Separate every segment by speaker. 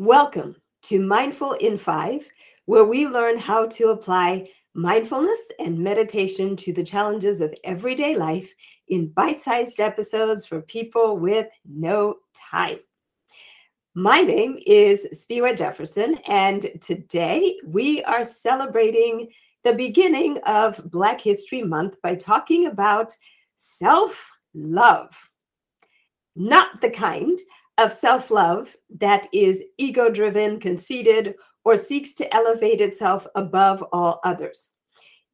Speaker 1: Welcome to Mindful in Five, where we learn how to apply mindfulness and meditation to the challenges of everyday life in bite sized episodes for people with no time. My name is Spiwe Jefferson, and today we are celebrating the beginning of Black History Month by talking about self love. Not the kind of self love that is ego driven, conceited, or seeks to elevate itself above all others.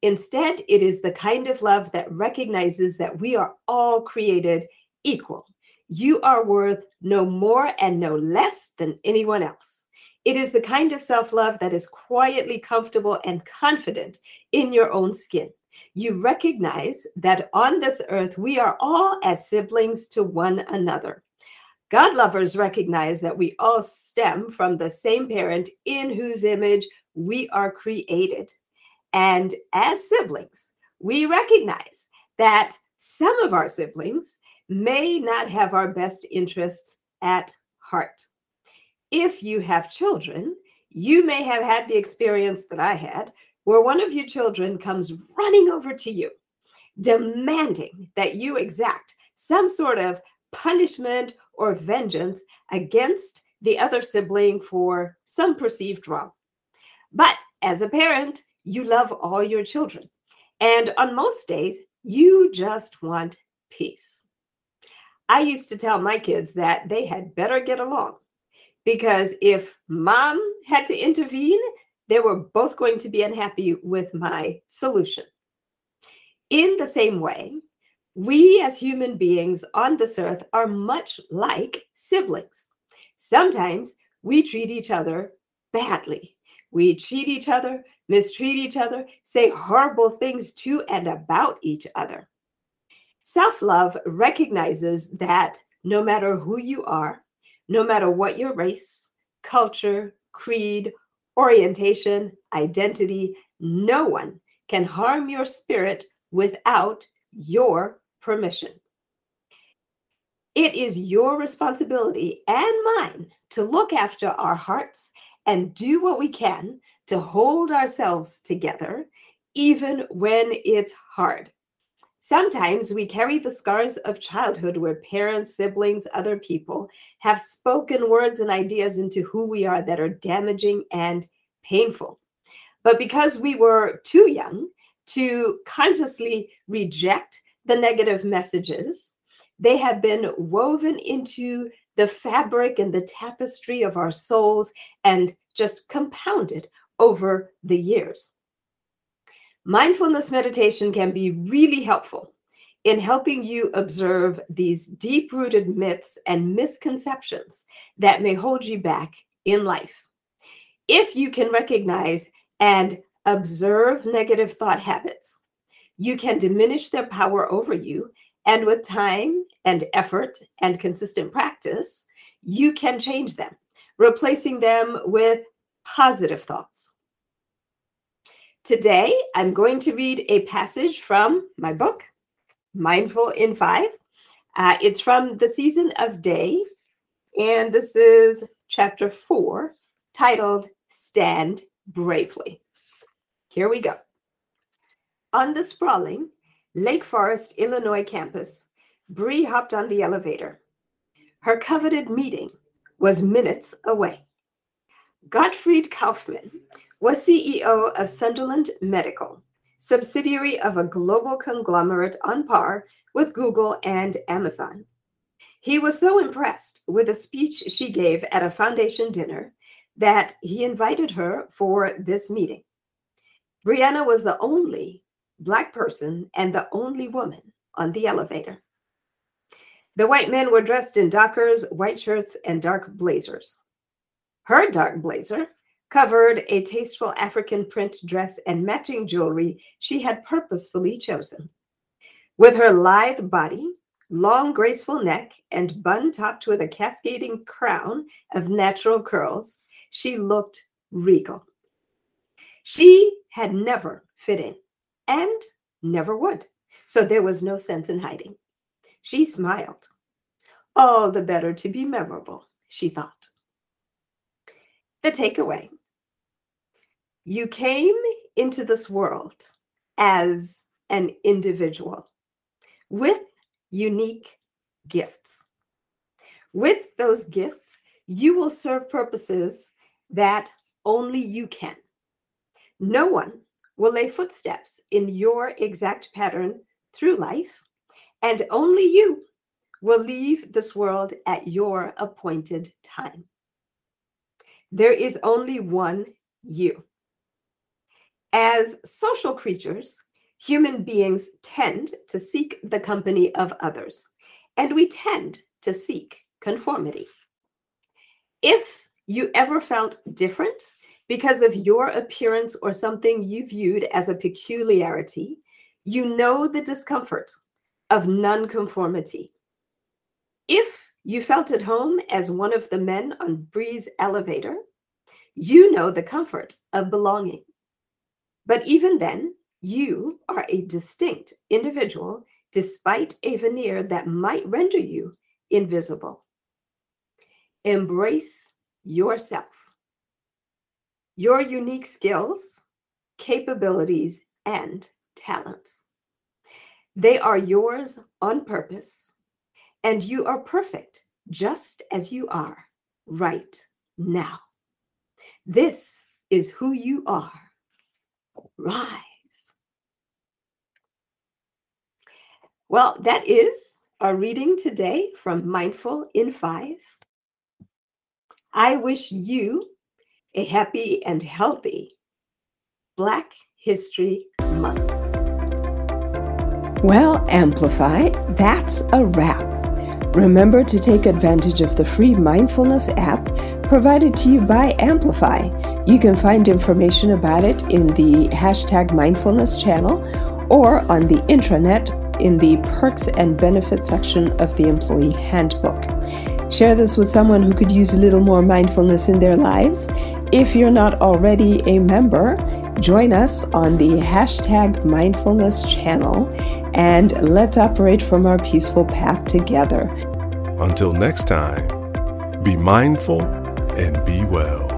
Speaker 1: Instead, it is the kind of love that recognizes that we are all created equal. You are worth no more and no less than anyone else. It is the kind of self love that is quietly comfortable and confident in your own skin. You recognize that on this earth, we are all as siblings to one another. God lovers recognize that we all stem from the same parent in whose image we are created. And as siblings, we recognize that some of our siblings may not have our best interests at heart. If you have children, you may have had the experience that I had where one of your children comes running over to you, demanding that you exact some sort of punishment or vengeance against the other sibling for some perceived wrong. But as a parent, you love all your children. And on most days, you just want peace. I used to tell my kids that they had better get along because if mom had to intervene, they were both going to be unhappy with my solution. In the same way, we as human beings on this earth are much like siblings. Sometimes we treat each other badly. We cheat each other, mistreat each other, say horrible things to and about each other. Self love recognizes that no matter who you are, no matter what your race, culture, creed, orientation, identity, no one can harm your spirit without your permission. It is your responsibility and mine to look after our hearts and do what we can to hold ourselves together, even when it's hard. Sometimes we carry the scars of childhood where parents, siblings, other people have spoken words and ideas into who we are that are damaging and painful. But because we were too young to consciously reject the negative messages. They have been woven into the fabric and the tapestry of our souls and just compounded over the years. Mindfulness meditation can be really helpful in helping you observe these deep rooted myths and misconceptions that may hold you back in life. If you can recognize and observe negative thought habits, you can diminish their power over you. And with time and effort and consistent practice, you can change them, replacing them with positive thoughts. Today, I'm going to read a passage from my book, Mindful in Five. Uh, it's from the season of day, and this is chapter four, titled Stand Bravely. Here we go. On the sprawling Lake Forest, Illinois campus, Bree hopped on the elevator. Her coveted meeting was minutes away. Gottfried Kaufmann was CEO of Sunderland Medical, subsidiary of a global conglomerate on par with Google and Amazon. He was so impressed with a speech she gave at a foundation dinner that he invited her for this meeting. Brianna was the only black person and the only woman on the elevator. The white men were dressed in dockers, white shirts, and dark blazers. Her dark blazer covered a tasteful African print dress and matching jewelry she had purposefully chosen. With her lithe body, long, graceful neck, and bun topped with a cascading crown of natural curls, she looked regal. She had never fit in and never would. So there was no sense in hiding. She smiled. All the better to be memorable, she thought. The takeaway you came into this world as an individual with unique gifts. With those gifts, you will serve purposes that only you can. No one will lay footsteps in your exact pattern through life, and only you will leave this world at your appointed time. There is only one you. As social creatures, human beings tend to seek the company of others, and we tend to seek conformity. If you ever felt different because of your appearance or something you viewed as a peculiarity, you know the discomfort of nonconformity. If you felt at home as one of the men on Bree's elevator, you know the comfort of belonging. But even then, you are a distinct individual despite a veneer that might render you invisible. Embrace yourself, your unique skills, capabilities, and talents. They are yours on purpose, and you are perfect just as you are right now. This is who you are. Rise. Well, that is our reading today from Mindful in Five. I wish you a happy and healthy Black History Month.
Speaker 2: Well, Amplify, that's a wrap. Remember to take advantage of the free mindfulness app provided to you by Amplify. You can find information about it in the hashtag mindfulness channel or on the intranet in the perks and benefits section of the employee handbook. Share this with someone who could use a little more mindfulness in their lives. If you're not already a member, join us on the hashtag mindfulness channel and let's operate from our peaceful path together.
Speaker 3: Until next time, be mindful and be well.